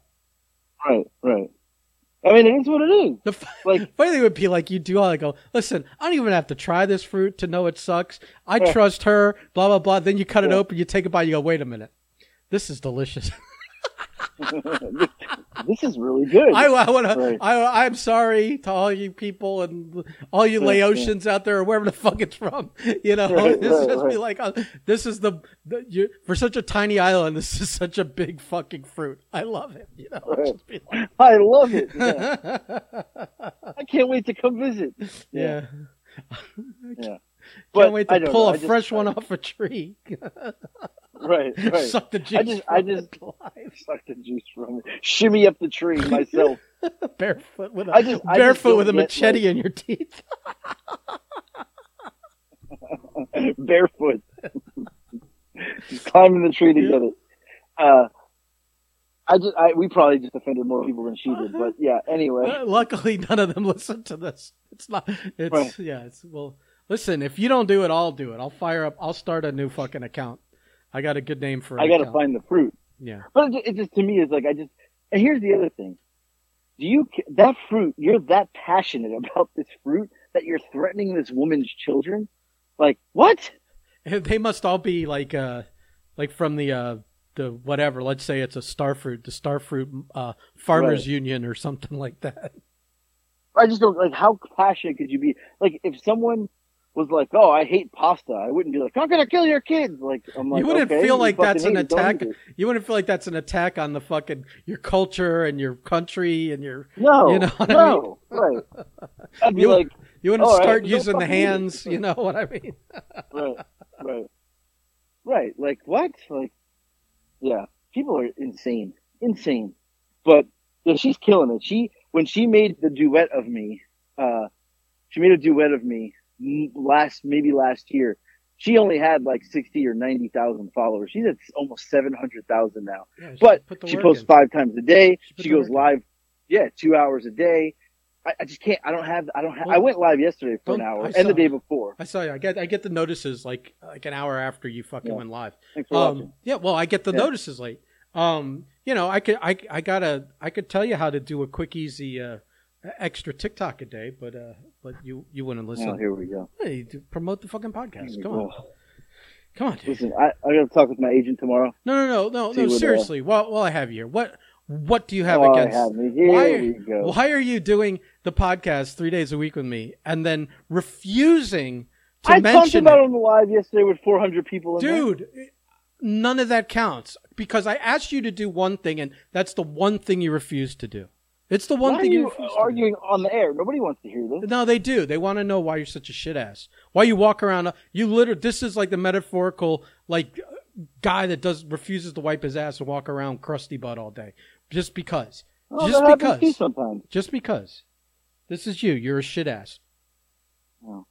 Right, right. I mean, it is what it is. The Like- funny thing would be like you do all like go, listen, I don't even have to try this fruit to know it sucks. I Yeah. trust her, blah blah blah. Then you cut it open, you take a bite, you go, wait a minute. This is delicious. this is really good. I, I want to. Right. I, I'm sorry to all you people and all you Yeah, Laotians out there, or wherever the fuck it's from. You know, Right, it's just be like, oh, this is the, the you, for such a tiny island. This is such a big fucking fruit. I love it. You know, like, I love it. Yeah. I can't wait to come visit. yeah. Yeah. Can't wait to pull know. a I just- fresh one off a tree. Right, right. Suck the juice. just- I from it just-. Suck the juice from it. Shimmy up the tree myself. barefoot with a I just- I just barefoot don't with a machete like- in your teeth. barefoot. just climbing the tree to Yeah. get it. Uh, I just, I, we probably just offended more people than she did, but yeah. Anyway, Uh, Luckily, none of them listen to this. It's not. It's Right. yeah. It's well. Listen, if you don't do it, I'll do it. I'll fire up. I'll start a new fucking account. I got a good name for. An I got to find the fruit. Yeah. But it, it just to me is like I just. And here's the other thing: Do you that fruit? You're that passionate about this fruit that you're threatening this woman's children? Like what? They must all be like uh, like from the uh the whatever. Let's say it's a starfruit, the starfruit uh farmers Right. union or something like that. I just don't like how passionate could you be? Like if someone was like, "Oh, I hate pasta," I wouldn't be like, "I'm gonna kill your kids." Like I'm like, you wouldn't okay, feel like that's an attack. You wouldn't feel like that's an attack on the fucking your culture and your country and your. No, You know what I no, right? I'd be You- like, You wouldn't start don't using the fucking eat it. hands. You know what I mean? right, right, right. Like what? Like, yeah, people are insane, insane. But yeah, she's killing it. She when she made the duet of me, uh, she made a duet of me last maybe last year. She only had like sixty or ninety thousand followers. She's at almost seven hundred thousand now. Yeah, she But she posts in. five times a day. She She goes work in. live, yeah, two hours a day. I, I just can't. I don't have. I don't. have. I went live yesterday for an hour and the day before. I saw you. I get I get the notices like like an hour after you fucking Yeah. went live. Thanks for watching. Um, yeah, well, I get the Yeah. notices late. Um, you know, I could I I gotta I could tell you how to do a quick easy uh, extra TikTok a day, but uh, but you you wouldn't listen. Oh, here we go. Hey, promote the fucking podcast. Come go. on, come on. Dude. Listen, I, I got to talk with my agent tomorrow. No, no, no, no, no. uh, Seriously, while while I have you here, what what do you have oh, against? I have me. Here why, we go. why are you doing the podcast three days a week with me and then refusing to I talked about it. on the live yesterday with 400 people in there. Dude, none of that counts because I asked you to do one thing and that's the one thing you refused to do. It's the one Why are thing you, you refuse to arguing on the air? Nobody wants to hear this. No, they do. They want to know why you're such a shit ass. Why you walk around you literally this is like the metaphorical like guy that does refuses to wipe his ass and walk around crusty butt all day just because. Oh, just because. sometimes. Just because. This is you. You're a shit ass. Oh.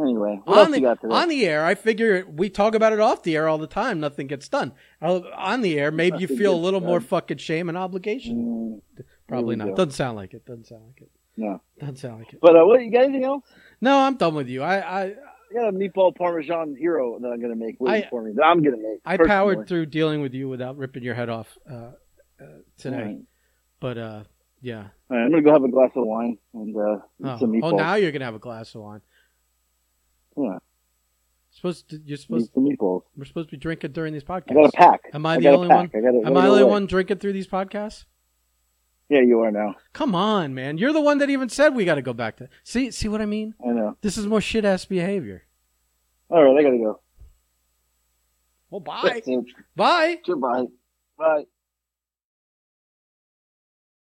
Anyway, on the, you got today? on the air, I figure we talk about it off the air all the time. Nothing gets done. On the air, maybe you feel a little more fucking shame and obligation. Mm, Probably not. go. Doesn't sound like it. Doesn't sound like it. no. Doesn't sound like it. But uh, what? You got anything else? No, I'm done with you. I I, I got a meatball parmesan hero that I'm gonna make waiting I- for me. That I'm gonna make. I personally. powered through dealing with you without ripping your head off uh, uh, today. Right. But uh, yeah. Right, I'm gonna go have a glass of wine and uh, Oh, some oh, now you're gonna have a glass of wine. Yeah, Supposed to, you're supposed some meatballs. we're supposed to be drinking during these I got a podcasts. pack. Am I I the got a only pack. one? I got it Am I the only one drinking through these podcasts? Yeah, you are now. Come on, man. You're the one that even said we got to go back to. See, see what I mean? I know. This is more shit ass behavior. All right, I gotta go. Well, bye. Bye. Goodbye. Bye.